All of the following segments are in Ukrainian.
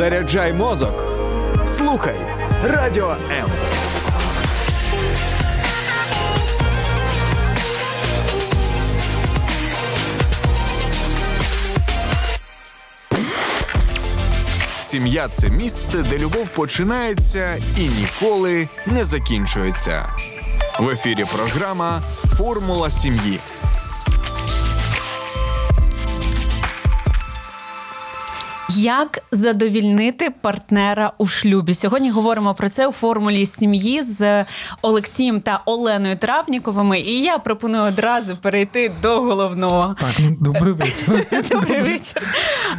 Заряджай мозок. Слухай радіо М. Сім'я це місце, де любов починається і ніколи не закінчується. В ефірі програма Формула сім'ї. Як задовільнити партнера у шлюбі? Сьогодні говоримо про це у формулі сім'ї з Олексієм та Оленою Травніковими. І я пропоную одразу перейти до головного. Так, ну, добрий вечір. Добрий вечір.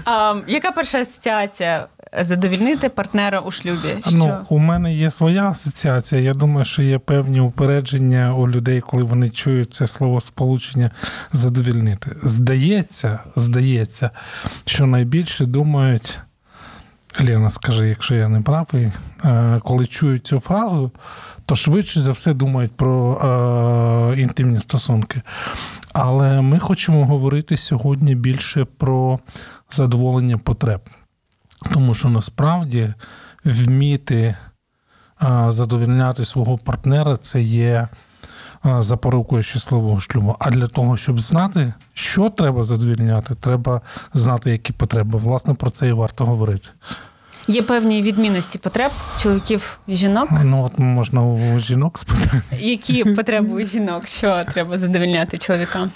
А, яка перша асоціація задовільнити партнера у шлюбі? Що? Ну, у мене є своя асоціація. Я думаю, що є певні упередження у людей, коли вони чують це слово сполучення задовільнити. Здається, здається, що найбільше думають. Лена, скажи, якщо я не правий, е, коли чують цю фразу, то швидше за все думають про е, інтимні стосунки. Але ми хочемо говорити сьогодні більше про задоволення потреб. Тому що насправді вміти а, задовольняти свого партнера це є запорукою щасливого шлюбу. А для того, щоб знати, що треба задовольняти, треба знати, які потреби. Власне, про це і варто говорити. Є певні відмінності потреб чоловіків і жінок. Ну, от можна у жінок спитати. Які потреби у жінок? Що треба задовольняти чоловікам?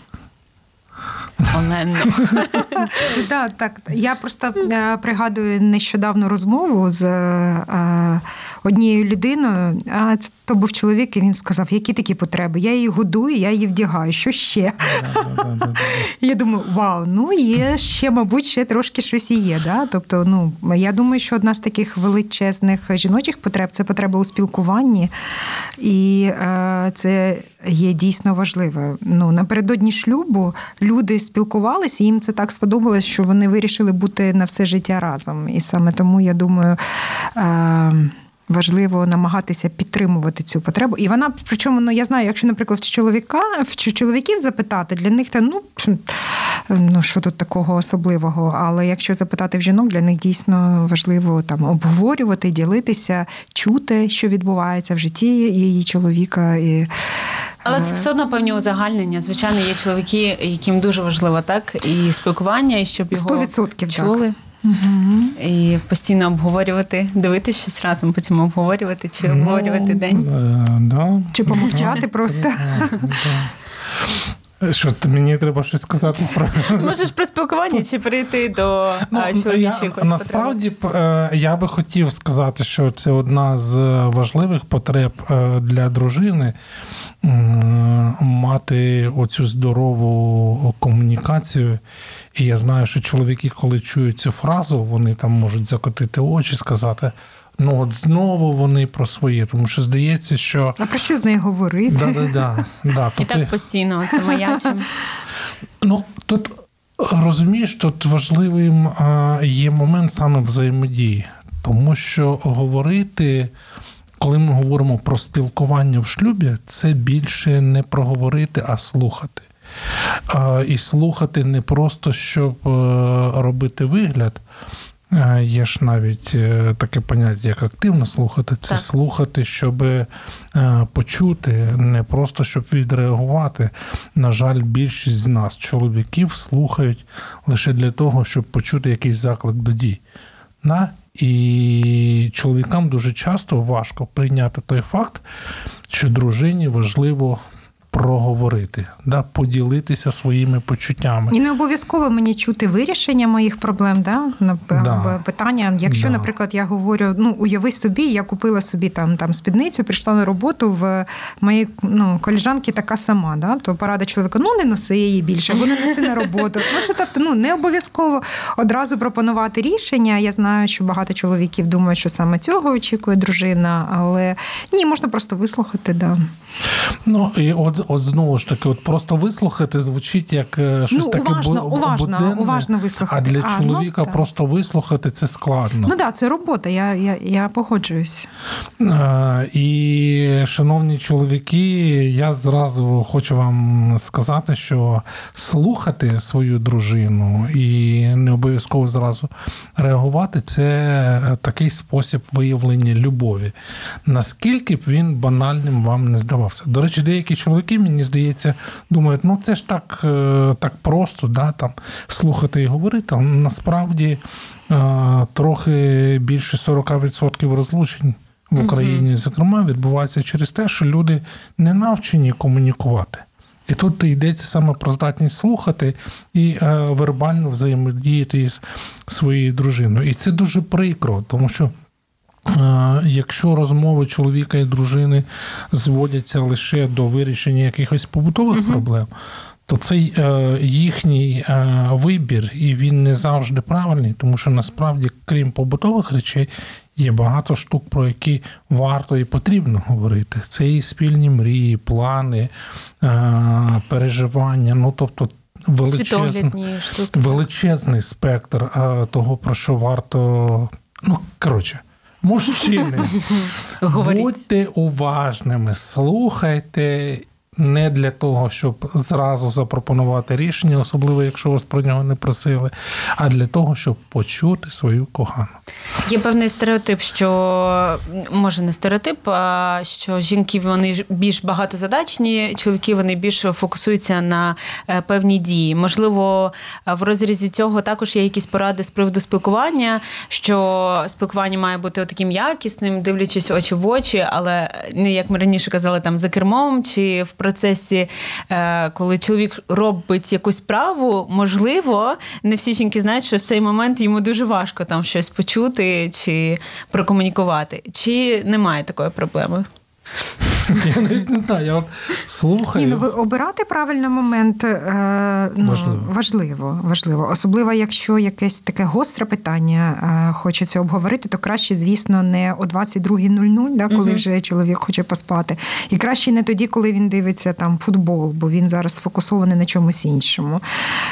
Олено. Да, так, я просто е, пригадую нещодавну розмову з е, однією людиною. Це то був чоловік, і він сказав, які такі потреби. Я її годую, я її вдягаю. Що ще? Я думаю, вау, ну є ще, мабуть, ще трошки щось і є. Да? Тобто, ну я думаю, що одна з таких величезних жіночих потреб це потреба у спілкуванні, і е, це є дійсно важливо. Ну напередодні шлюбу люди спілкувалися, їм це так сподобалось, що вони вирішили бути на все життя разом. І саме тому я думаю. Е, Важливо намагатися підтримувати цю потребу. І вона, причому, ну я знаю, якщо, наприклад, в чоловіка в чоловіків запитати, для них та ну ну що тут такого особливого. Але якщо запитати в жінок, для них дійсно важливо там обговорювати, ділитися, чути, що відбувається в житті її чоловіка. І, Але це все одно певні узагальнення. Звичайно, є чоловіки, яким дуже важливо так і спілкування, і щоб його 100% чули. Так. Угу. І постійно обговорювати, дивитися щось разом, потім обговорювати чи обговорювати ну, день. Е, да. Чи помовчати просто. Що ти мені треба щось сказати про можеш про спілкування чи перейти до ну, чоловічої якоїсь насправді потреби? я би хотів сказати, що це одна з важливих потреб для дружини мати оцю здорову комунікацію. І я знаю, що чоловіки, коли чують цю фразу, вони там можуть закотити очі, сказати. Ну, от знову вони про своє, тому що здається, що. А про що з нею говорити? Да, да, да, да. І так постійно це маячим. Ну, тут розумієш, тут важливим є момент саме взаємодії, тому що говорити, коли ми говоримо про спілкування в шлюбі, це більше не про говорити, а слухати. І слухати не просто щоб робити вигляд. Є ж навіть таке поняття, як активно слухати, це так. слухати, щоб почути, не просто щоб відреагувати. На жаль, більшість з нас, чоловіків, слухають лише для того, щоб почути якийсь заклик до дій. На? І чоловікам дуже часто важко прийняти той факт, що дружині важливо проговорити, да, поділитися своїми почуттями. І не обов'язково мені чути вирішення моїх проблем, да, да. питання. Якщо, да. наприклад, я говорю, ну уяви собі, я купила собі там там спідницю, прийшла на роботу в моїй ну, коліжанки така сама, да, то порада чоловіка, ну не носи її більше, або не носи на роботу. Ну це тобто ну не обов'язково одразу пропонувати рішення. Я знаю, що багато чоловіків думають, що саме цього очікує дружина, але ні, можна просто вислухати. Да. Ну і от от знову ж таки, от просто вислухати звучить як е, щось ну, таке уважно, уважно, уважно вислухати. А для а, чоловіка ну, просто вислухати це складно. Ну так, да, це робота, я я, я погоджуюсь. А, і, шановні чоловіки, я зразу хочу вам сказати, що слухати свою дружину і не обов'язково зразу реагувати. Це такий спосіб виявлення любові. Наскільки б він банальним вам не здавався. До речі, деякі чоловіки, мені здається, думають, ну це ж так е, так просто, да, там, слухати і говорити, але насправді е, трохи більше 40% розлучень в Україні, зокрема, відбувається через те, що люди не навчені комунікувати. І тут йдеться саме про здатність слухати і е, вербально взаємодіяти із своєю дружиною. І це дуже прикро, тому що. Е, Якщо розмови чоловіка і дружини зводяться лише до вирішення якихось побутових проблем, то цей е, їхній е, вибір, і він не завжди правильний, тому що насправді, крім побутових речей, є багато штук, про які варто і потрібно говорити. Це і спільні мрії, плани, е, переживання. Ну тобто величезний, штуки. величезний спектр е, того, про що варто. Ну, коротше, мужчини, будьте уважними, слухайте. Не для того, щоб зразу запропонувати рішення, особливо якщо вас про нього не просили, а для того, щоб почути свою кохану. Є певний стереотип, що може не стереотип, а що жінки вони більш багатозадачні, чоловіки вони більше фокусуються на е, певні дії. Можливо, е, в розрізі цього також є якісь поради з приводу спілкування, що спілкування має бути таким якісним, дивлячись очі в очі, але не як ми раніше казали, там за кермом чи в процесі, е, коли чоловік робить якусь справу, можливо, не всі жінки знають, що в цей момент йому дуже важко там щось почути чи прокомунікувати. Чи немає такої проблеми? Я навіть не знаю, я от слухаю. Ні, ну ви обирати правильний момент е, ну, Важливо. важливо. важливо. Особливо, якщо якесь таке гостре питання е, хочеться обговорити, то краще, звісно, не о 22.00, да, коли Мгм. вже чоловік хоче поспати. І краще не тоді, коли він дивиться там футбол, бо він зараз сфокусований на чомусь іншому.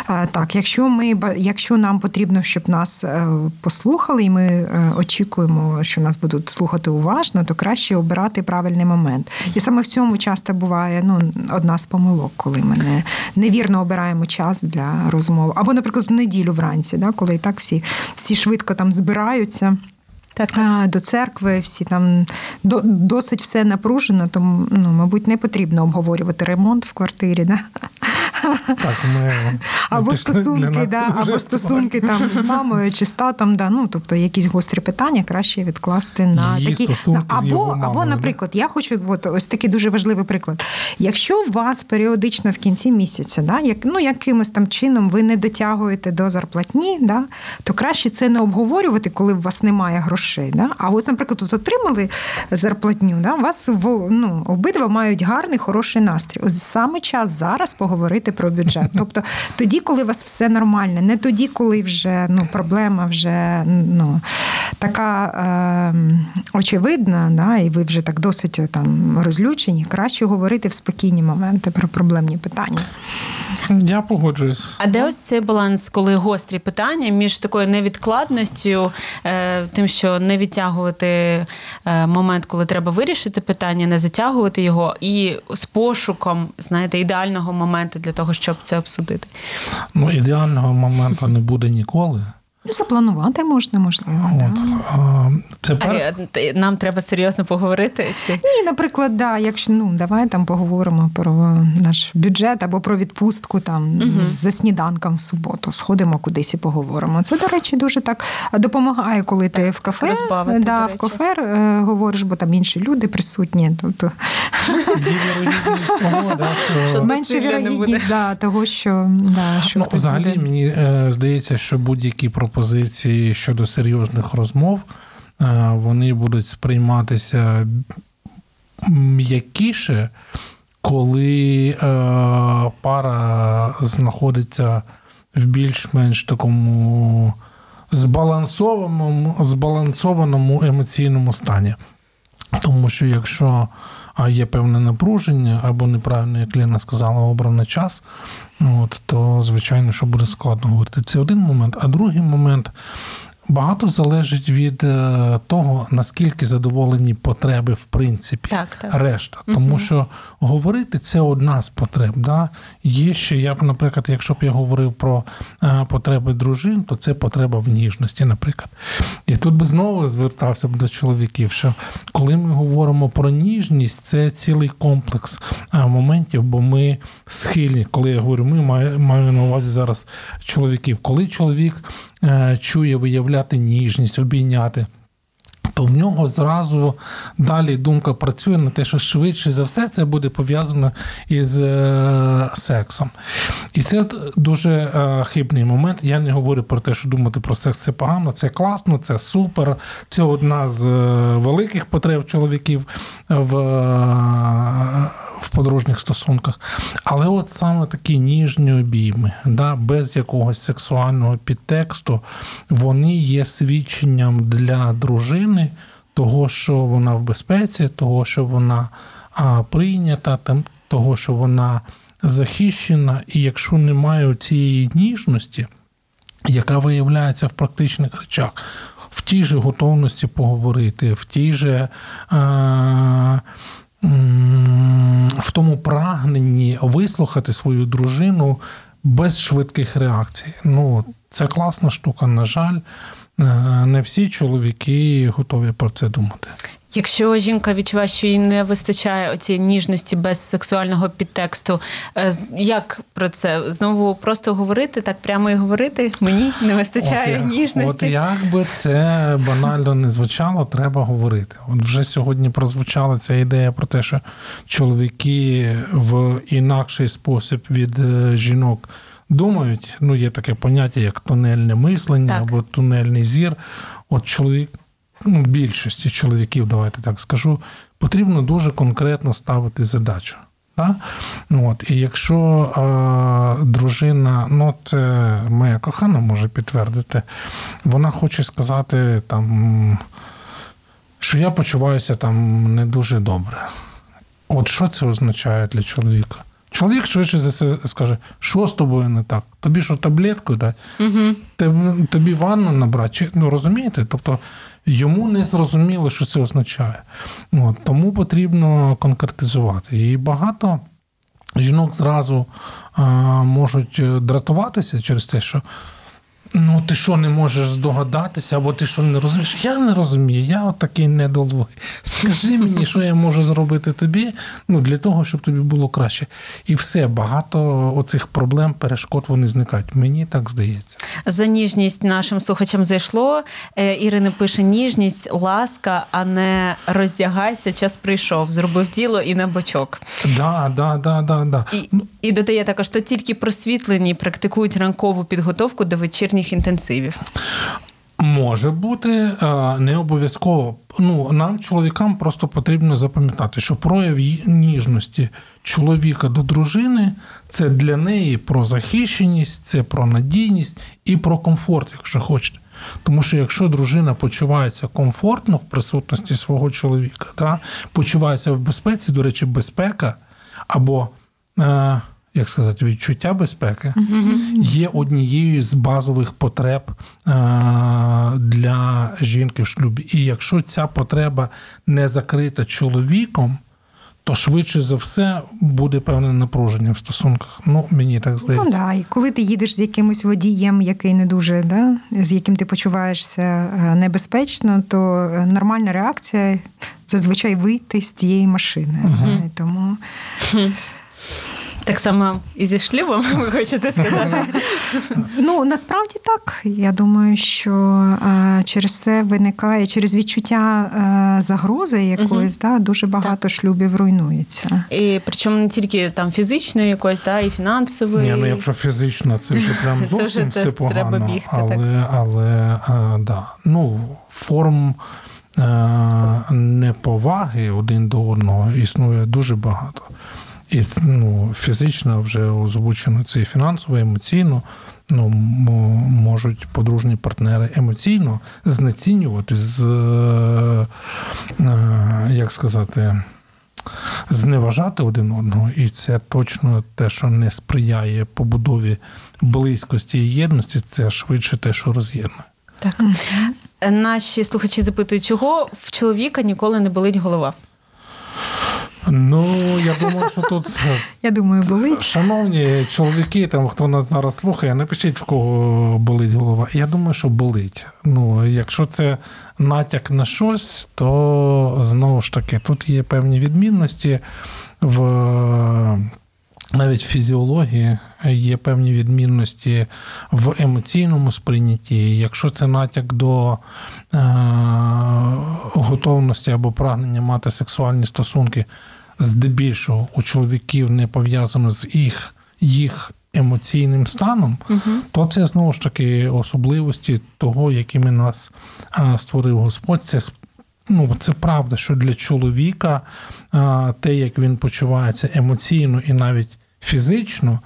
Е, так, якщо ми ба- якщо нам потрібно, щоб нас е, послухали, і ми е, очікуємо, що нас будуть слухати уважно, то краще обирати правильний момент. І саме в цьому часто буває ну, одна з помилок, коли ми не, невірно обираємо час для розмови. Або, наприклад, в неділю вранці, да, коли і так всі, всі швидко там збираються. Так, а, До церкви всі там до, досить все напружено, тому ну, мабуть, не потрібно обговорювати ремонт в квартирі. Да? Так, ми Або стосунки, да, або стосунки там з мамою чи з татом, да, ну тобто якісь гострі питання краще відкласти на Її такі на- або, мамою, або, да? наприклад, я хочу, от ось такий дуже важливий приклад. Якщо у вас періодично в кінці місяця, да, як, ну якимось там чином ви не дотягуєте до зарплатні, да, то краще це не обговорювати, коли у вас немає грошей. Да? А от, наприклад, от отримали зарплатню, да, у вас в- ну, обидва мають гарний, хороший настрій. От саме час зараз поговорити про бюджет. Тобто тоді, коли у вас все нормально, не тоді, коли вже ну, проблема вже ну, така е, очевидна, да, і ви вже так досить е, там розлючені, краще говорити в спокійні моменти про проблемні питання. Я погоджуюсь. А де ось цей баланс, коли гострі питання між такою невідкладністю, е, тим, що не відтягувати е, момент, коли треба вирішити питання, не затягувати його, і з пошуком, знаєте, ідеального моменту для того, щоб це обсудити. Ну, ідеального моменту не буде ніколи. Ну, запланувати можна, можливо. От. Да. А, Це А пер... е, нам треба серйозно поговорити. Чи Ні, наприклад, да, якщо ну давай там поговоримо про наш бюджет або про відпустку там за сніданком в суботу. Сходимо кудись і поговоримо. Це, до речі, дуже так допомагає, коли ти в кафе розбавити, да, в кафе е, говориш, бо там інші люди присутні. Тобто менше вірогідність того, що, що Ну, взагалі, мені е, здається, що будь-які пропозиції щодо серйозних розмов е, вони будуть сприйматися м'якіше, коли е, пара знаходиться в більш-менш такому збалансованому, збалансованому емоційному стані. Тому що якщо а, є певне напруження або неправильно, як Ліна сказала, обраний час, от, то звичайно, що буде складно говорити. Це один момент. А другий момент Багато залежить від е, того, наскільки задоволені потреби, в принципі, Так, так. решта. Тому що говорити це одна з потреб. Да? Є ще, я б, наприклад, якщо б я говорив про е, потреби дружин, то це потреба в ніжності, наприклад. І тут би знову звертався б до чоловіків, що коли ми говоримо про ніжність, це цілий комплекс е, моментів, бо ми схильні, коли я говорю, ми маю, маю на увазі зараз чоловіків. Коли чоловік чує виявляти ніжність, обійняти. То в нього зразу далі думка працює на те, що швидше за все це буде пов'язано із е, сексом. І це дуже е, хибний момент. Я не говорю про те, що думати про секс це погано, це класно, це супер. Це одна з е, великих потреб чоловіків в, е, в подружніх стосунках. Але от саме такі ніжні обійми, да, без якогось сексуального підтексту, вони є свідченням для дружини того, що вона в безпеці, того, що вона а, прийнята, там, того, що вона захищена, і якщо немає цієї ніжності, яка виявляється в практичних речах, в тій же готовності поговорити, в тій же. А, в тому прагненні вислухати свою дружину без швидких реакцій. Ну, це класна штука. На жаль, не всі чоловіки готові про це думати. Якщо жінка відчуває, що їй не вистачає оцієї ніжності без сексуального підтексту, е, як про це знову просто говорити, так прямо і говорити? Мені не вистачає От, ніжності. От як би це банально не звучало, треба говорити. От вже сьогодні прозвучала ця ідея про те, що чоловіки в інакший спосіб від е, жінок думають. Ну, є таке поняття, як тунельне мислення Так. або тунельний зір. От чоловік, ну, більшості чоловіків, давайте так скажу, потрібно дуже конкретно ставити задачу. Да? От, і якщо е, дружина, ну це моя кохана може підтвердити, вона хоче сказати, там, що я почуваюся там не дуже добре. От що це означає для чоловіка? Чоловік швидше за все скаже, що з тобою не так? Тобі що таблетку дати? Угу. Тобі ванну набрати? Чи, ну розумієте? Тобто йому не зрозуміло, що це означає. От, тому потрібно конкретизувати. І багато жінок зразу а, можуть е, дратуватися через те, що. Ну, ти що не можеш здогадатися, або ти що не розумієш? Я не розумію, я от такий недолугий. Скажи мені, що я можу зробити тобі ну, для того, щоб тобі було краще. І все, багато оцих проблем, перешкод вони зникають. Мені так здається. За ніжність нашим слухачам зайшло. Е, Ірина пише: ніжність, ласка, а не роздягайся, час прийшов, зробив діло і на бочок. Да, да, да, да, да. І, і додає також, що тільки просвітлені практикують ранкову підготовку до вечірніх інтенсивів. Може бути, е, не обов'язково. Ну, нам, чоловікам, просто потрібно запам'ятати, що прояв ніжності чоловіка до дружини це для неї про захищеність, це про надійність і про комфорт, якщо хочете. Тому що якщо дружина почувається комфортно в присутності свого чоловіка, да, почувається в безпеці, до речі, безпека або. Е, як сказати, відчуття безпеки є однією з базових потреб е, для жінки в шлюбі. І якщо ця потреба не закрита чоловіком, то швидше за все буде певне напруження в стосунках. Ну, мені так Ну здається. да, і коли ти їдеш з якимось водієм, який не дуже, да, з яким ти почуваєшся е, небезпечно, то е, нормальна реакція зазвичай вийти з тієї машини. І тому Так само і зі шлюбом, ви хочете сказати? ну насправді так. Я думаю, що е, через це виникає через відчуття е, загрози якоїсь, да, дуже багато шлюбів руйнується. І причому не тільки там фізичної якоїсь, да, і фінансової. Ні, ну якщо фізично, це вже прям Це вже зовсім все погано. треба бігти, але, так. але а, да. ну, форм е, неповаги один до одного існує дуже багато. І ну, фізично вже озвучено це і фінансово, і емоційно. Ну, можуть подружні партнери емоційно знецінювати, з, е, е, як сказати, зневажати один одного, і це точно те, що не сприяє побудові близькості і єдності, це швидше те, що роз'єднує. Так. Наші слухачі запитують, чого в чоловіка ніколи не болить голова? Ну, я думаю, що тут Я думаю, болить. Шановні чоловіки, там хто нас зараз слухає, напишіть в кого болить голова. Я думаю, що болить. Ну, якщо це натяк на щось, то знову ж таки тут є певні відмінності в навіть в фізіології є певні відмінності в емоційному сприйнятті. Якщо це натяк до е, готовності або прагнення мати сексуальні стосунки, здебільшого у чоловіків не пов'язано з їх, їх емоційним станом, угу. то це знову ж таки особливості того, якими нас е, створив Господь. Це Ну, це правда, що для чоловіка е, те, як він почувається емоційно і навіть фізично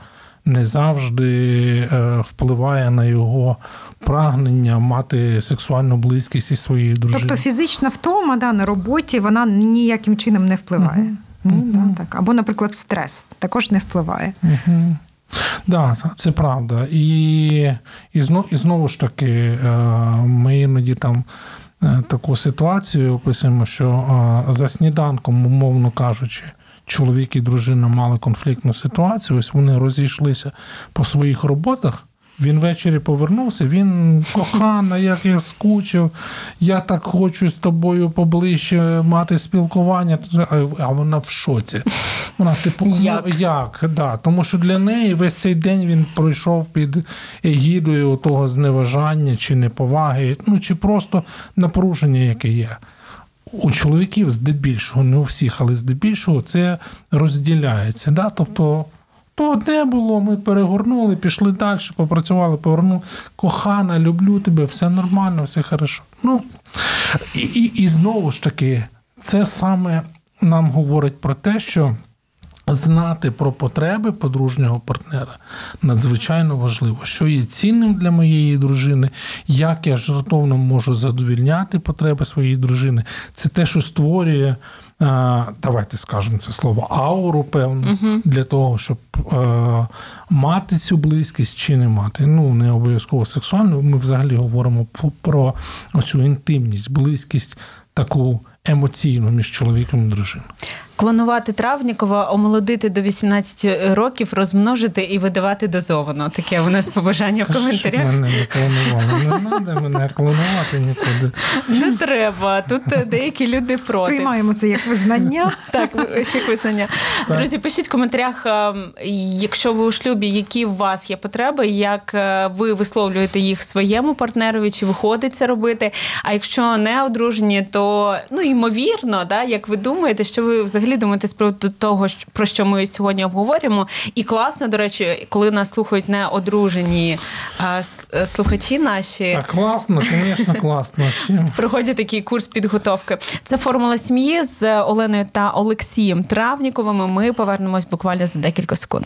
не завжди е, впливає на його прагнення мати сексуальну близькість із своєю дружиною. Тобто фізична втома да, на роботі вона ніяким чином не впливає. uh Ні, uh Да, так. Або, наприклад, стрес також не впливає. uh Да, це правда. І і, знову, і знову ж таки, е, ми іноді там е, таку ситуацію описуємо, що за сніданком, умовно кажучи, чоловік і дружина мали конфліктну ситуацію. Ось вони розійшлися по своїх роботах. Він ввечері повернувся, він кохана, як я скучив, я так хочу з тобою поближче мати спілкування, а вона в шоці. Вона типу, як? Ну, як? Да. Тому що для неї весь цей день він пройшов під егідою того зневажання чи неповаги, ну чи просто напруження, яке є у чоловіків здебільшого, не у всіх, але здебільшого це розділяється. Да? Тобто то одне було, ми перегорнули, пішли далі, попрацювали, повернули. Кохана, люблю тебе, все нормально, все хорошо. Ну, І, і, і знову ж таки, це саме нам говорить про те, що Знати про потреби подружнього партнера надзвичайно важливо, що є цінним для моєї дружини, як я жартовно можу задовільняти потреби своєї дружини. Це те, що створює, давайте скажемо це слово, ауру, певну, угу. для того, щоб мати цю близькість чи не мати. Ну, не обов'язково сексуальну. Ми взагалі говоримо про цю інтимність, близькість таку емоційну між чоловіком і дружиною. Клонувати Травнікова, омолодити до 18 років, розмножити і видавати дозовано. Таке у нас побажання Скажи, в коментарях. Щоб мене не клонували. Не треба мене клонувати нікуди. Не треба. Тут деякі люди проти. Сприймаємо це як визнання. Так, як визнання. Друзі, пишіть в коментарях, ем, якщо ви у шлюбі, які у вас є потреби, як е, ви висловлюєте їх своєму партнерові, чи виходить це робити. А якщо не одружені, то ну ймовірно, да, як ви думаєте, що ви взагалі взагалі думаєте з приводу того, про що ми сьогодні обговорюємо. І класно, до речі, коли нас слухають не одружені е, слухачі наші. Так, класно, звісно, класно. Проходять такий курс підготовки. Це формула сім'ї з Оленою та Олексієм Травніковими. Ми повернемось буквально за декілька секунд.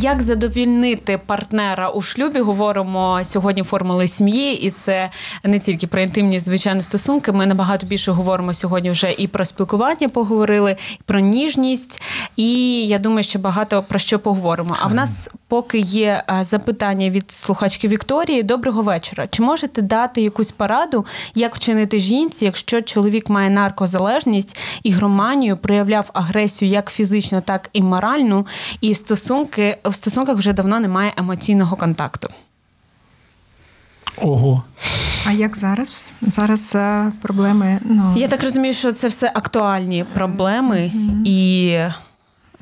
Як задовільнити партнера у шлюбі? Говоримо сьогодні формули сім'ї, і це не тільки про інтимні звичайні стосунки. Ми набагато більше говоримо сьогодні вже і про спілкування поговорили, і про ніжність. І я думаю, що багато про що поговоримо. А в нас поки є е, запитання від слухачки Вікторії. Доброго вечора. Чи можете дати якусь пораду, як вчинити жінці, якщо чоловік має наркозалежність і громанію, проявляв агресію як фізично, так і моральну, і стосунки в стосунках вже давно немає емоційного контакту. Ого. А як зараз? Зараз е, проблеми. ну... Я так розумію, що це все актуальні проблеми mm-hmm. і.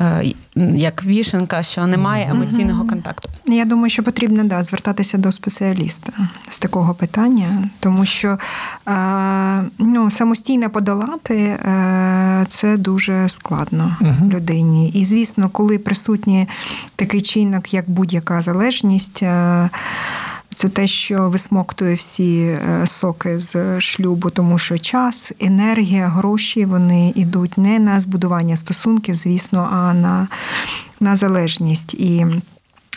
Е, як вішенка, що немає емоційного контакту. Я думаю, що потрібно да, звертатися до спеціаліста з такого питання, тому що е, ну, самостійно подолати е, це дуже складно uh людині. І, звісно, коли присутній такий чинок, як будь-яка залежність. Це те, що висмоктує всі е, соки з шлюбу, тому що час, енергія, гроші вони йдуть не на збудування стосунків, звісно, а на, на залежність. І,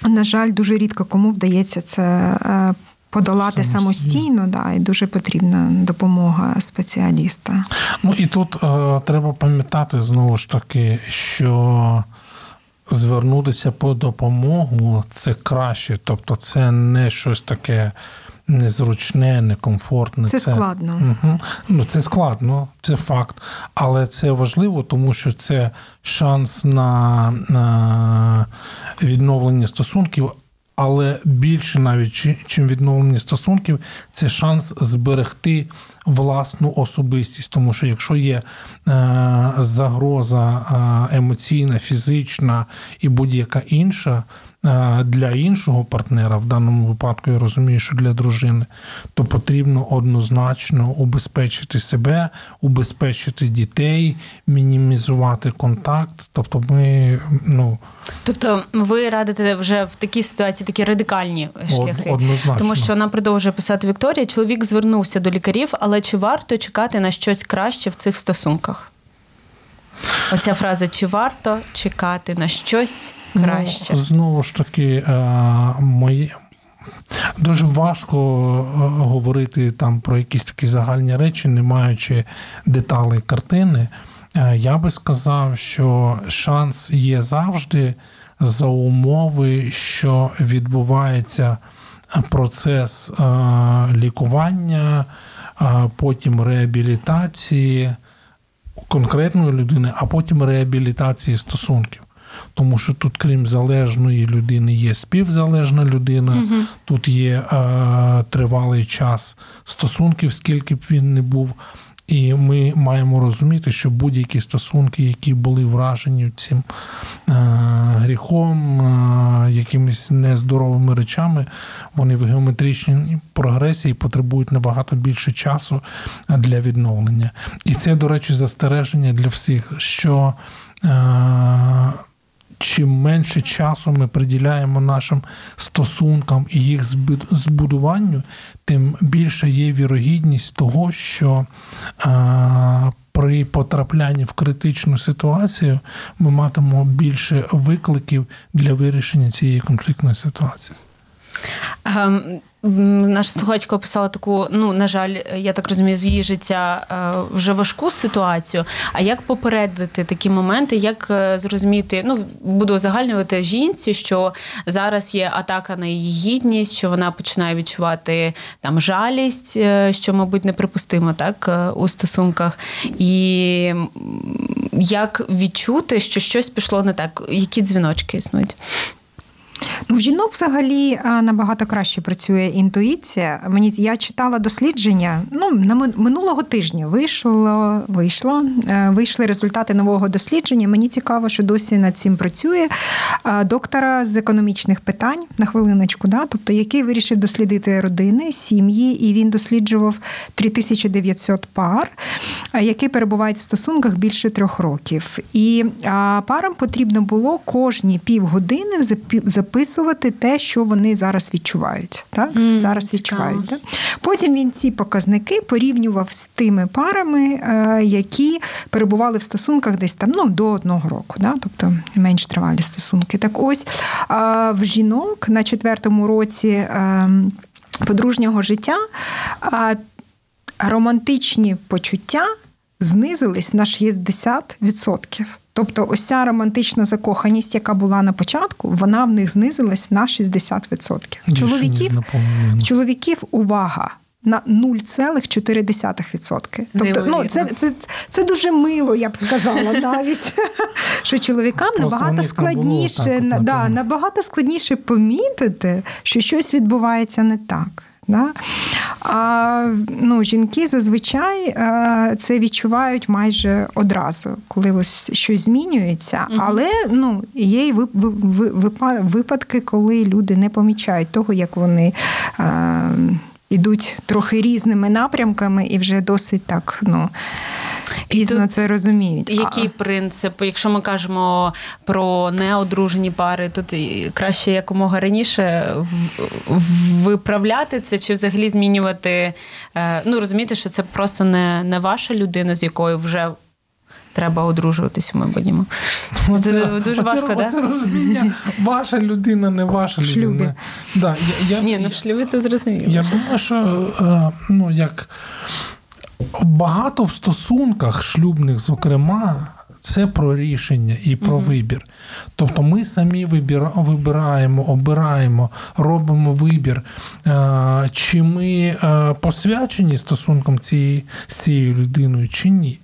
на жаль, дуже рідко кому вдається це. Е, подолати Самостійно. самостійно, да, і дуже потрібна допомога спеціаліста. Ну і тут е, треба пам'ятати знову ж таки, що звернутися по допомогу це краще, тобто це не щось таке незручне, некомфортне. Це складно. Угу. Ну, це складно, це факт. Але це важливо, тому що це шанс на, на відновлення стосунків. Але більше навіть чим відновлення стосунків, це шанс зберегти власну особистість. Тому що якщо є е, загроза е, емоційна, фізична і будь-яка інша для іншого партнера, в даному випадку я розумію, що для дружини, то потрібно однозначно убезпечити себе, убезпечити дітей, мінімізувати контакт. Тобто, ми ну Тобто, ви радите вже в такій ситуації такі радикальні шляхи. однозначно. Тому що нам продовжує писати Вікторія. Чоловік звернувся до лікарів, але чи варто чекати на щось краще в цих стосунках? Оця фраза: чи варто чекати на щось краще? Ну, знову ж таки, е, моє. Дуже важко е, говорити там про якісь такі загальні речі, не маючи деталей картини. Е, Я би сказав, що шанс є завжди за умови, що відбувається процес лікування, потім реабілітації конкретної людини, а потім реабілітації стосунків. Тому що тут, крім залежної людини, є співзалежна людина, тут є е, тривалий час стосунків, скільки б він не був. І ми маємо розуміти, що будь-які стосунки, які були вражені цим е, гріхом, е, якимись нездоровими речами, вони в геометричній прогресії потребують набагато більше часу для відновлення. І це, до речі, застереження для всіх, що е, чим менше часу ми приділяємо нашим стосункам і їх збу- збудуванню, тим більше є вірогідність того, що е, при потраплянні в критичну ситуацію ми матимемо більше викликів для вирішення цієї конфліктної ситуації. Ем, Наша слухачка описала таку, ну на жаль, я так розумію, з її життя е, вже важку ситуацію. А як попередити такі моменти, як е, зрозуміти, ну буду узагальнювати жінці, що зараз є атака на її гідність, що вона починає відчувати там жалість, е, що, мабуть, неприпустимо так у стосунках, і як відчути, що щось пішло не так, які дзвіночки існують? Ну, жінок взагалі набагато краще працює інтуїція. Мені я читала дослідження. Ну на минулого тижня вийшло, вийшло, е, вийшли результати нового дослідження. Мені цікаво, що досі над цим працює доктора з економічних питань на хвилиночку, да, тобто який вирішив дослідити родини, сім'ї, і він досліджував 3900 пар, які перебувають в стосунках більше трьох років. І парам потрібно було кожні півгодини запі- записувати те, що вони зараз відчувають. Так? М, зараз відчувають. Так? Потім він ці показники порівнював з тими парами, е, які перебували в стосунках десь там ну, до одного року, да? тобто менш тривалі стосунки. Так ось в жінок на четвертому році е, подружнього життя романтичні почуття знизились на 60%. Тобто, ось ця романтична закоханість, яка була на початку, вона в них знизилась на 60%. Більше, Чоловіків, чоловіків увага. На 0,4%. Тобто, ну, це, це, це дуже мило, я б сказала навіть. Що чоловікам Просто набагато не було складніше, так да, набагато складніше помітити, що щось відбувається не так. Да? А ну, жінки зазвичай е, це відчувають майже одразу, коли ось щось змінюється. Але ну, є й вип- ви- ви- випа- випадки, коли люди не помічають того, як вони. Е, Ідуть трохи різними напрямками і вже досить так ну, пізно тут це розуміють. Який А- принцип, якщо ми кажемо про неодружені пари, тут краще якомога раніше в- в- виправляти це чи взагалі змінювати? е, Ну розуміти, що це просто не, не ваша людина, з якою вже треба одружуватись у майбутньому. Це дуже важко, да? оце розуміння. Ваша людина, не ваша В людина. Да, я, я, Ні, ну в шлюбі ти зрозуміло. Я думаю, що е, ну як багато в стосунках шлюбних, зокрема, це про рішення і про вибір. Тобто ми самі вибіра- вибираємо, обираємо, робимо вибір, е, чи ми е, посвячені стосунком цієї, з цією людиною, чи ні.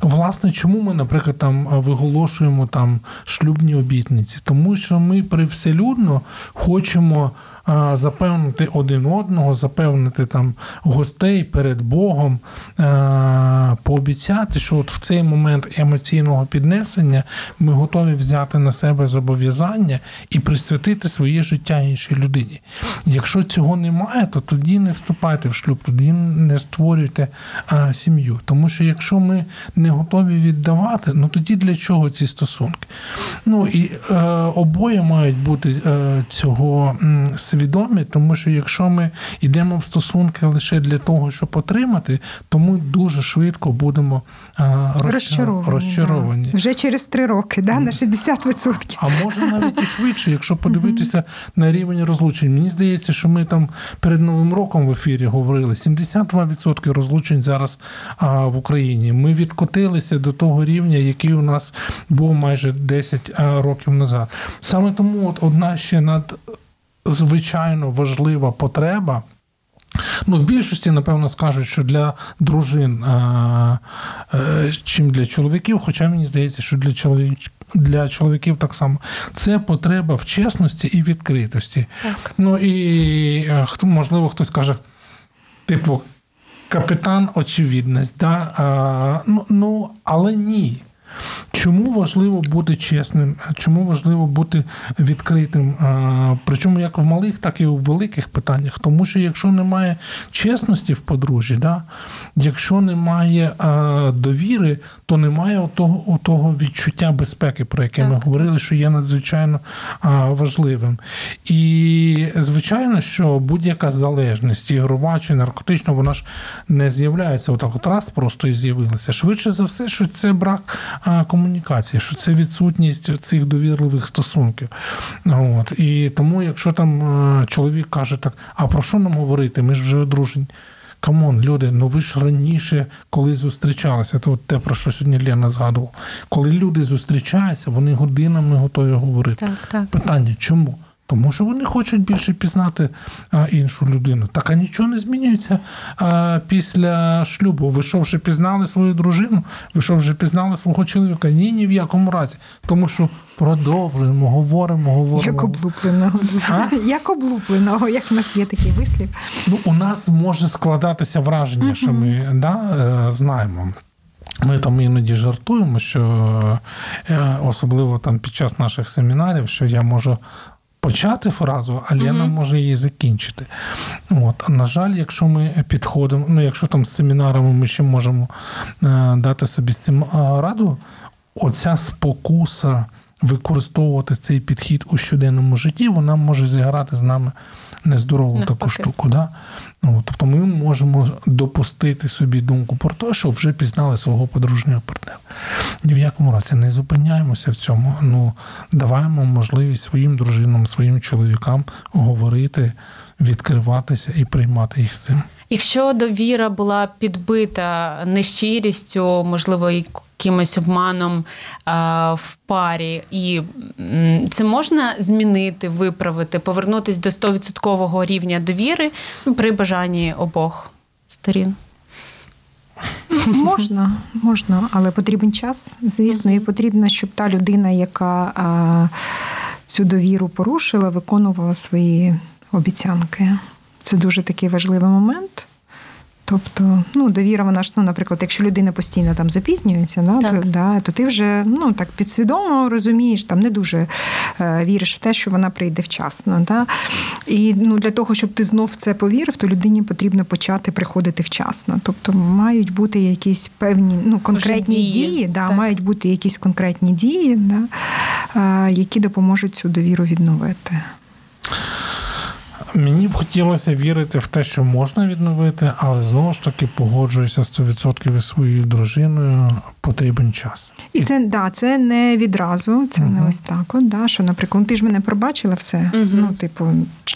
Власне, чому ми, наприклад, там е, виголошуємо там шлюбні обітниці? Тому що ми привселюдно хочемо е, запевнити один одного, запевнити там гостей перед Богом, е, пообіцяти, що от в цей момент емоційного піднесення ми готові взяти на себе зобов'язання і присвятити своє життя іншій людині. Якщо цього немає, то тоді не вступайте в шлюб, тоді не створюйте е, сім'ю. Тому що якщо ми не готові віддавати, ну тоді для чого ці стосунки? Ну і е, обоє мають бути е, цього м, свідомі, тому що якщо ми йдемо в стосунки лише для того, щоб отримати, то ми дуже швидко будемо е, Розчаровані. розчаровані. Да. Вже через три роки, да, на 60%. А може навіть і швидше, якщо подивитися на рівень розлучень. Мені здається, що ми там перед Новим роком в ефірі говорили 72% розлучень зараз а, в Україні. Ми відкотилися до того рівня, який у нас був майже 10 років назад. Саме тому от одна ще надзвичайно важлива потреба. Ну, в більшості, напевно, скажуть, що для дружин, а, е, чим для чоловіків, хоча мені здається, що для чоловік. Для чоловіків так само це потреба в чесності і відкритості. Так. Ну і е, можливо хтось каже, типу, капітан очевидність, да? а, ну, ну, але ні. Чому важливо бути чесним? Чому важливо бути відкритим? Причому як в малих, так і у великих питаннях. Тому що якщо немає чесності в подружжі, да? якщо немає довіри, то немає того, того відчуття безпеки, про яке ми говорили, що є надзвичайно важливим. І звичайно, що будь-яка залежність, ігрова чи наркотична, вона ж не з'являється отак, от раз просто і з'явилася. Швидше за все, що це брак комунікації, що це відсутність цих довірливих стосунків. От. І тому, якщо там чоловік каже так, а про що нам говорити? Ми ж вже одружені. Come on, люди, ну ви ж раніше, коли зустрічалися, то от те, про що сьогодні Лена згадував. Коли люди зустрічаються, вони годинами готові говорити. Так, так. Питання чому? Тому що вони хочуть більше пізнати а, іншу людину. Так а нічого не змінюється а, після шлюбу. Ви що вже пізнали свою дружину? Ви що вже пізнали свого чоловіка? Ні, ні в якому разі. Тому що продовжуємо, говоримо, говоримо. Як облупленого. А? Як облупленого, як в нас є такий вислів. Ну, у нас може складатися враження, що ми да, е, знаємо. Ми там іноді жартуємо, що е, особливо там під час наших семінарів, що я можу почати фразу, а Лена може її закінчити. От. На жаль, якщо ми підходимо, ну якщо там з семінарами ми ще можемо е, дати собі з цим е, раду, оця спокуса використовувати цей підхід у щоденному житті, вона може зіграти з нами нездорову таку штуку. Да? Ну, тобто ми можемо допустити собі думку про те, що вже пізнали свого подружнього партнера. Ні в якому разі не зупиняємося в цьому. Ну, даваємо можливість своїм дружинам, своїм чоловікам говорити, відкриватися і приймати їх з цим. Якщо довіра була підбита нещирістю, можливо, якимось обманом а, в парі, і це можна змінити, виправити, повернутися до 100% рівня довіри ну, при бажанні обох сторін. Можна, можна, але потрібен час, звісно, і потрібно, щоб та людина, яка а, цю довіру порушила, виконувала свої обіцянки. Це дуже такий важливий момент. Тобто, ну, довіра, вона ж, ну, наприклад, якщо людина постійно там запізнюється, да, Так. то, да, то ти вже ну, так підсвідомо розумієш, там не дуже е, віриш в те, що вона прийде вчасно. Да? І ну, для того, щоб ти знов в це повірив, то людині потрібно почати приходити вчасно. Тобто мають бути якісь певні ну, конкретні дії, дії, да, так. мають бути якісь конкретні дії, да, е, які допоможуть цю довіру відновити. Мені б хотілося вірити в те, що можна відновити, але знову ж таки погоджуюся 100% із своєю дружиною. Потрібен час. І це да, це не відразу, це не ось так. От, да, що, наприклад, «Ну, ти ж мене пробачила все. Ну, типу,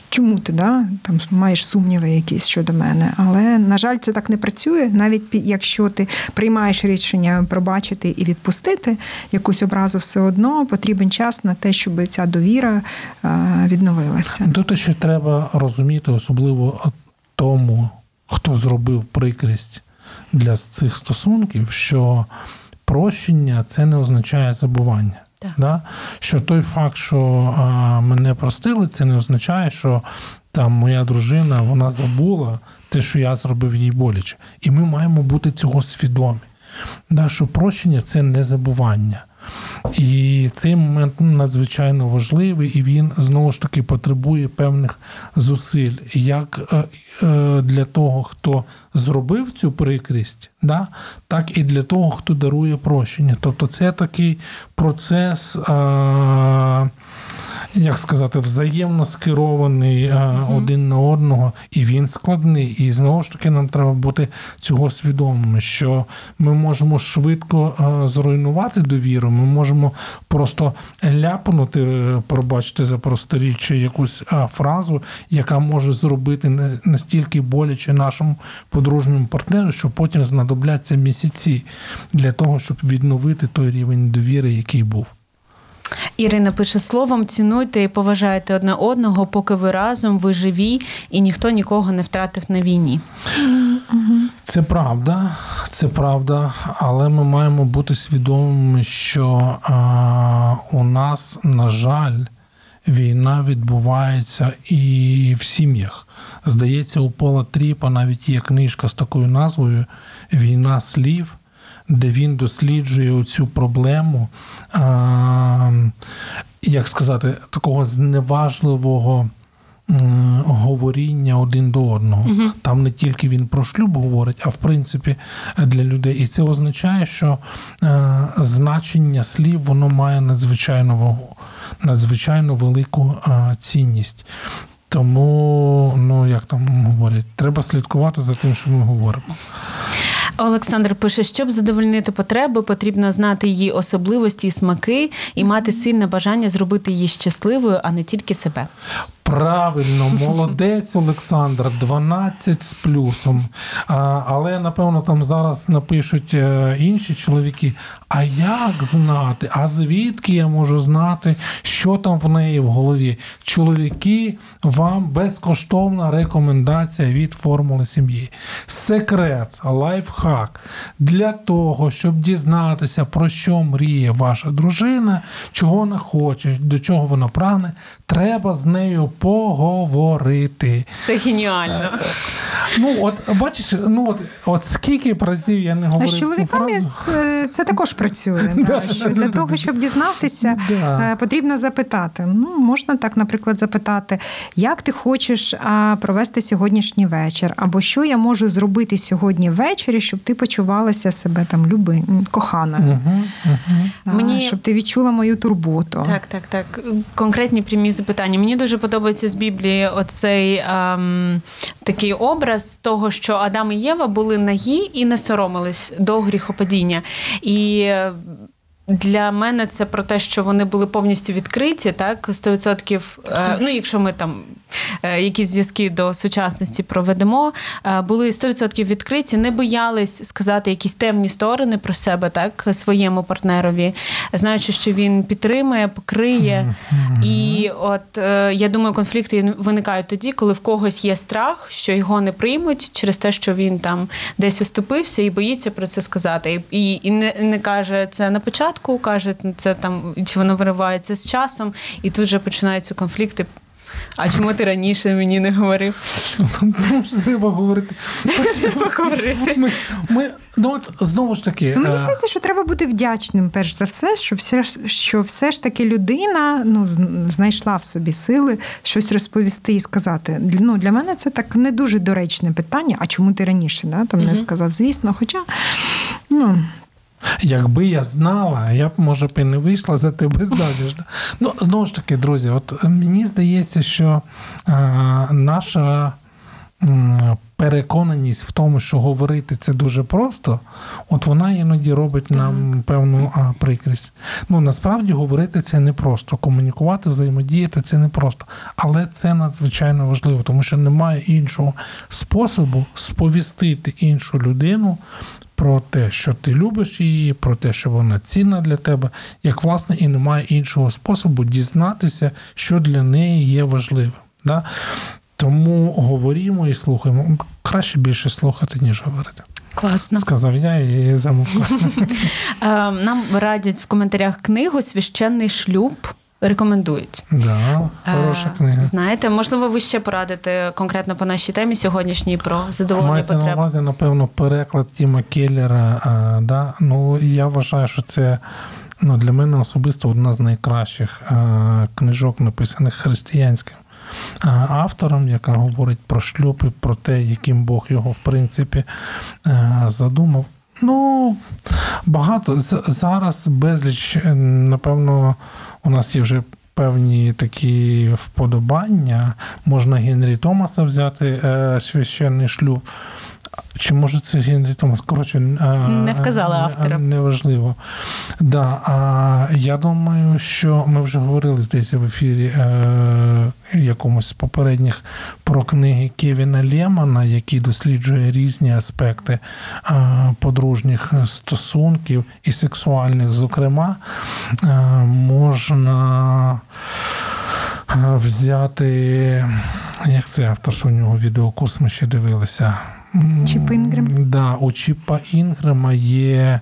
чому ти да, там маєш сумніви якісь щодо мене? Але на жаль, це так не працює. Навіть якщо ти приймаєш рішення пробачити і відпустити якусь образу, все одно потрібен час на те, щоб ця довіра е, відновилася. Тут ще треба розуміти, особливо тому, хто зробив прикрість для цих стосунків, що прощення це не означає забування. Так. Да? Що той факт, що а, мене простили, це не означає, що там моя дружина вона забула те, що я зробив їй боляче. І ми маємо бути цього свідомі. Да, що прощення це не забування. І цей момент надзвичайно важливий, і він знову ж таки потребує певних зусиль, як е, е, для того, хто зробив цю прикрість, да, так і для того, хто дарує прощення. Тобто це такий процес. Е, як сказати, взаємно скерований е, один на одного, і він складний. І знову ж таки, нам треба бути цього свідомими, що ми можемо швидко е, зруйнувати довіру, ми можемо просто ляпнути, е, пробачте за просторіччя, якусь фразу, яка може зробити настільки боляче нашому подружньому партнеру, що потім знадобляться місяці для того, щоб відновити той рівень довіри, який був. Ірина пише словом: цінуйте і поважайте одне одного, поки ви разом, ви живі, і ніхто нікого не втратив на війні. Це правда, це правда, але ми маємо бути свідомими, що а, у нас, на жаль, війна відбувається і в сім'ях. Здається, у Пола Тріпа навіть є книжка з такою назвою Війна слів, де він досліджує цю проблему, а, як сказати, такого зневажливого говоріння один до одного. Там не тільки він про шлюб говорить, а в принципі для людей. І це означає, що е, значення слів воно має надзвичайну вагу, надзвичайно велику е, цінність. Тому, ну як там говорять, треба слідкувати за тим, що ми говоримо. Олександр пише, щоб задовольнити потреби, потрібно знати її особливості і смаки, і мати сильне бажання зробити її щасливою, а не тільки себе. Правильно, молодець Олександр, 12 з плюсом. А, але напевно там зараз напишуть е, інші чоловіки. А як знати? А звідки я можу знати, що там в неї в голові? Чоловіки, вам безкоштовна рекомендація від формули сім'ї. Секрет, лайфхак для того, щоб дізнатися, про що мріє ваша дружина, чого вона хоче, до чого вона прагне, треба з нею поговорити. Це геніально. Ну, от бачиш, ну от, от скільки разів я не А говорив з чоловіками це, це також працює. да, що для того, щоб дізнатися, е, потрібно запитати. Ну, можна так, наприклад, запитати, як ти хочеш провести сьогоднішній вечір, або що я можу зробити сьогодні ввечері, щоб ти почувалася себе там люби, коханою, Угу, угу. Мені- щоб ти відчула мою турботу. Так, так, так. Конкретні прямі запитання. Мені дуже подобається з Біблії оцей ем, такий образ того, що Адам і Єва були нагі і не соромились до гріхопадіння. І е, для мене це про те, що вони були повністю відкриті, так, 100%, е, ну, якщо ми там якісь зв'язки до сучасності проведемо, е, були 100% відкриті, не боялись сказати якісь темні сторони про себе, так, своєму партнерові, знаючи, що він підтримує, покриє. І от е, я думаю, конфлікти виникають тоді, коли в когось є страх, що його не приймуть через те, що він там десь оступився і боїться про це сказати. І, і не, не каже це на початку, каже це там, чи воно виривається з часом, і тут же починаються конфлікти. А чому ти раніше мені не говорив? Тому що треба говорити. Треба говорити. Ми, ми, ну от знову ж таки. Ну, мені е, здається, що треба бути вдячним, перш за все, що все, ж- що все ж таки людина ну, знайшла в собі сили щось розповісти і сказати. Для- Ну, для мене це так не дуже доречне питання. А чому ти раніше да, там, не сказав? Звісно, хоча ну, Якби я знала, я б може б і не вийшла за тебе заміж. Ну знову ж таки, друзі, от мені здається, що а, наша. Переконаність в тому, що говорити це дуже просто, от вона іноді робить нам певну а, прикрість. Ну насправді говорити це не просто. Комунікувати, взаємодіяти це не просто. Але це надзвичайно важливо, тому що немає іншого способу сповістити іншу людину про те, що ти любиш її, про те, що вона цінна для тебе, як власне і немає іншого способу дізнатися, що для неї є важливим. Да? Тому говоримо і слухаємо. Краще більше слухати, ніж говорити. Класно. Сказав я і замовкав. Е, Нам радять в коментарях книгу Священний шлюб. Рекомендують. Да, хороша Е, книга. Знаєте, можливо, ви ще порадите конкретно по нашій темі сьогоднішній про задоволення Мається на увазі, напевно, переклад Тіма Келлера. А, да? Ну, я вважаю, що це ну, для мене особисто одна з найкращих а, книжок, написаних християнським автором, яка говорить про шлюб і про те, яким Бог його, в принципі, задумав. Ну, багато. Зараз безліч, е, напевно, у нас є вже певні такі вподобання. Можна Генрі Томаса взяти е, священний шлюб. Чи може це Генрі Томас? Коротше, Не вказали автора. Неважливо. Да, а я думаю, що ми вже говорили, здається, в ефірі е, якомусь з попередніх про книги Кевіна Лемана, який досліджує різні аспекти е, подружніх стосунків і сексуальних, зокрема, е, можна е, взяти, як це автор, що у нього відеокурс ми ще дивилися. Чіп Інгрем? Да, у Чіпа Інгрема є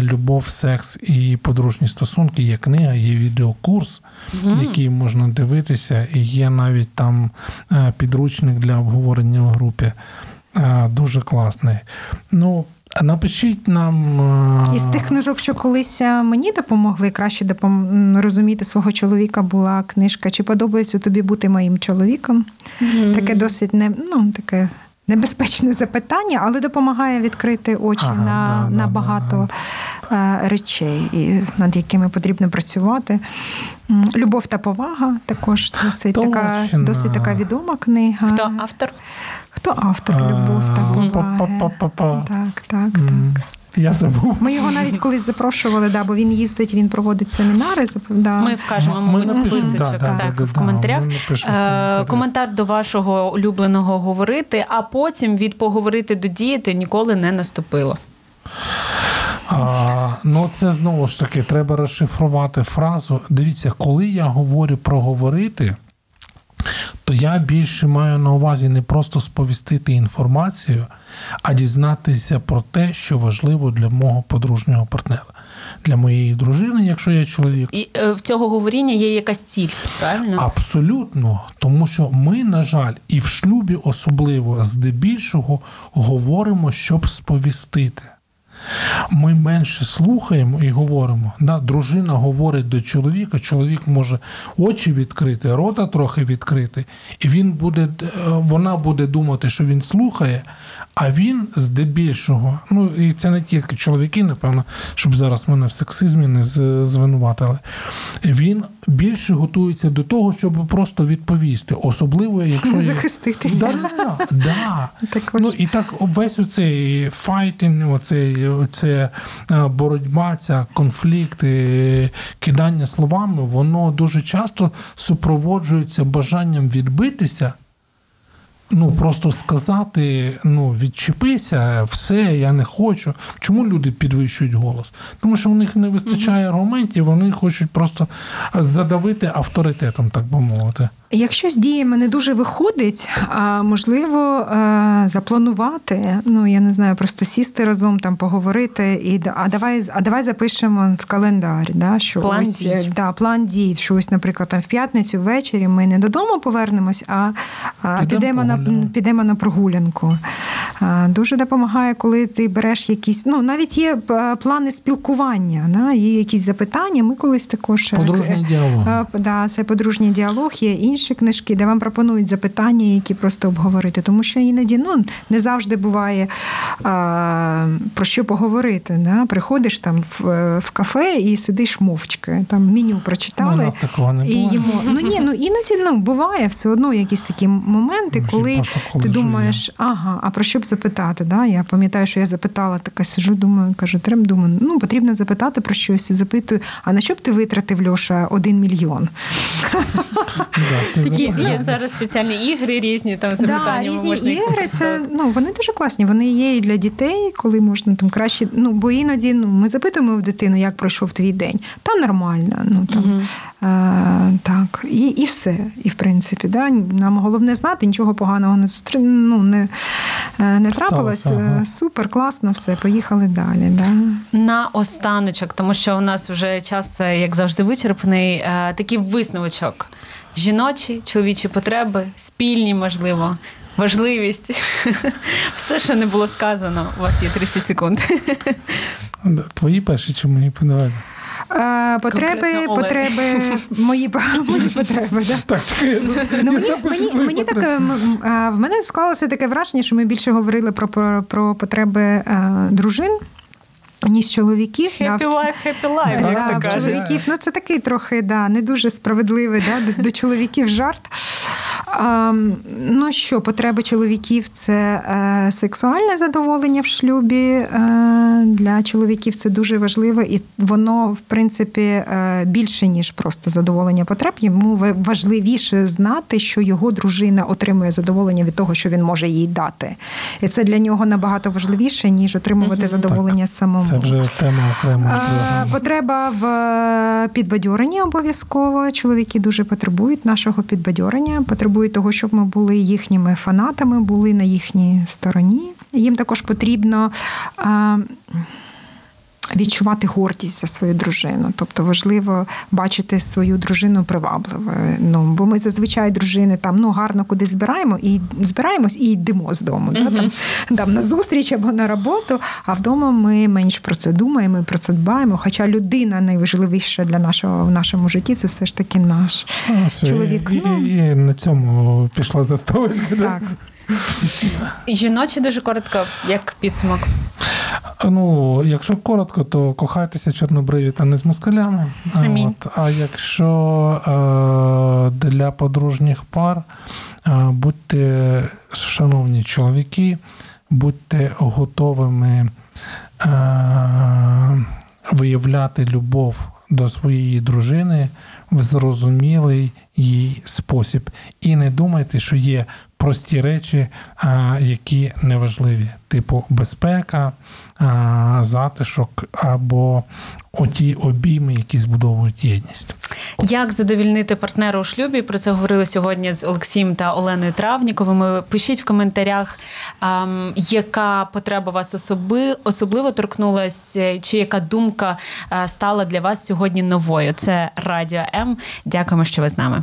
любов, секс і подружні стосунки. Є книга, є відеокурс, який можна дивитися, і є навіть там підручник для обговорення в групі. Дуже класний. Ну, напишіть нам. Із тих книжок, що колись мені допомогли краще допом... розуміти свого чоловіка, була книжка Чи подобається тобі бути моїм чоловіком? Таке досить не ну таке. Небезпечне запитання, але допомагає відкрити очі Ага, на, да, на да, багато да, речей, і над якими потрібно працювати. Любов та повага також досить така, досить така відома книга. Хто автор? Хто автор любов та повага. Так, так, так. Я забув. Ми його навіть колись запрошували, да, бо він їздить, він проводить семінари. Да. Ми вкажемо, Ми мабуть, списочок да, да, так, в коментарях. ми напишемо в Е, коментарях. Коментар до вашого улюбленого говорити, а потім від поговорити до діяти ніколи не наступило. А, ну, це знову ж таки, треба розшифрувати фразу. Дивіться, коли я говорю про говорити, то я більше маю на увазі не просто сповістити інформацію, а дізнатися про те, що важливо для мого подружнього партнера, для моєї дружини, якщо я чоловік. І е, в цього говоріння є якась ціль, правильно? Абсолютно, тому що ми, на жаль, і в шлюбі особливо здебільшого говоримо, щоб сповістити. Ми менше слухаємо і говоримо. Да, дружина говорить до чоловіка, чоловік може очі відкрити, рота трохи відкрити, і він буде, е, вона буде думати, що він слухає, а він здебільшого, ну і це не тільки чоловіки, напевно, щоб зараз мене в сексизмі не звинуватили. Він більше готується до того, щоб просто відповісти, особливо якщо Захиститися. Да, да, да. Також. Ну і так весь оцей файтинг, оцей, оце е, боротьба, ця конфлікт, е, кидання словами, воно дуже часто супроводжується бажанням відбитися. Ну, просто сказати, ну, відчепися, все, я не хочу. Чому люди підвищують голос? Тому що у них не вистачає аргументів, вони хочуть просто задавити авторитетом, так би мовити. Якщо з діями не дуже виходить, а можливо е, запланувати, ну я не знаю, просто сісти разом, там поговорити, і да- а давай а давай запишемо в календар, да, що План ось е, дій. да, план дій, що ось, наприклад, там в п'ятницю ввечері ми не додому повернемось, а, а Підемо на підемо на прогулянку. А, Дуже допомагає, коли ти береш якісь, ну навіть є е, плани спілкування, да, є якісь запитання. Ми колись також Подружній діалог. Да, це подружній діалог. Є інші інші книжки, де вам пропонують запитання, які просто обговорити. Тому що іноді ну, не завжди буває а, про що поговорити. Да? Приходиш там в, в кафе і сидиш мовчки. Там меню прочитали. Ну, у нас такого не і їмо. Ну ні, ну іноді ну, буває все одно якісь такі моменти, коли ти думаєш, ага, а про що б запитати? Да? Я пам'ятаю, що я запитала, така сиджу, думаю, кажу, треба думаю, ну потрібно запитати про щось. І запитую, а на що б ти витратив Льоша один мільйон? Да, це Такі є зараз спеціальні ігри різні там з запитаннями різні можна ігри, це ну вони дуже класні. Вони є і для дітей, коли можна там краще. Ну бо іноді ну ми запитуємо в дитину, як пройшов твій день. Та нормально. Ну там е, так, і, і все. І в принципі, да, нам головне знати, нічого поганого не ну, не, е, не трапилось. Сталося, ага. Супер, класно, все, поїхали далі. Да. На останочок, тому що у нас вже час, е, як завжди, вичерпний. е, Такий висновочок: жіночі, чоловічі потреби, спільні, можливо, важливість. Все, що не було сказано. У вас є 30 секунд. Твої перші чи мої подавали? Е, потреби, потреби, мої, мої потреби. Да. Так, чекай. Ну, мені, мені, мені так, е, в мене склалося таке враження, що ми більше говорили про, про, про потреби е, дружин, ніж чоловіків. Happy в- life, happy life, Да, як то чоловіків, ну це такий трохи да, не дуже справедливий да, до, до чоловіків жарт. А, ну що, потреби чоловіків це е, сексуальне задоволення в шлюбі. Е, для чоловіків це дуже важливо, і воно, в принципі, е, більше, ніж просто задоволення потреб. Йому важливіше знати, що його дружина отримує задоволення від того, що він може їй дати. І це для нього набагато важливіше, ніж отримувати задоволення самому. Це вже тема окрема Потреба в е, підбадьоренні обов'язково. Чоловіки дуже потребують нашого підбадьорення, потребують того, щоб ми були їхніми фанатами, були на їхній стороні. Їм також потрібно. а, Відчувати гордість за свою дружину, тобто важливо бачити свою дружину привабливою. Ну бо ми зазвичай дружини там ну гарно кудись збираємо і збираємось і йдемо з дому. Да, там, там на зустріч або на роботу. А вдома ми менш про це думаємо, і про це дбаємо. Хоча людина найважливіша для нашого в нашому житті це все ж таки наш Ну, все, чоловік. І, і, Ну. і на цьому пішла заставочка. да? так. І жіночі дуже коротко, як підсумок. Ну, якщо коротко, то кохайтеся чорнобриві та не з москалями. Амінь. От. А якщо е, для подружніх пар, е, будьте, шановні чоловіки, будьте готовими е, виявляти любов до своєї дружини в зрозумілий їй спосіб. І не думайте, що є прості речі, які неважливі, типу безпека, затишок або оті обійми, які збудовують єдність. Як задовільнити партнера у шлюбі? Про це говорили сьогодні з Олексієм та Оленою Травніковими. Пишіть в коментарях, яка потреба вас особи, особливо торкнулась, е, чи яка думка стала для вас сьогодні новою. Це Радіо М. Дякуємо, що ви з нами.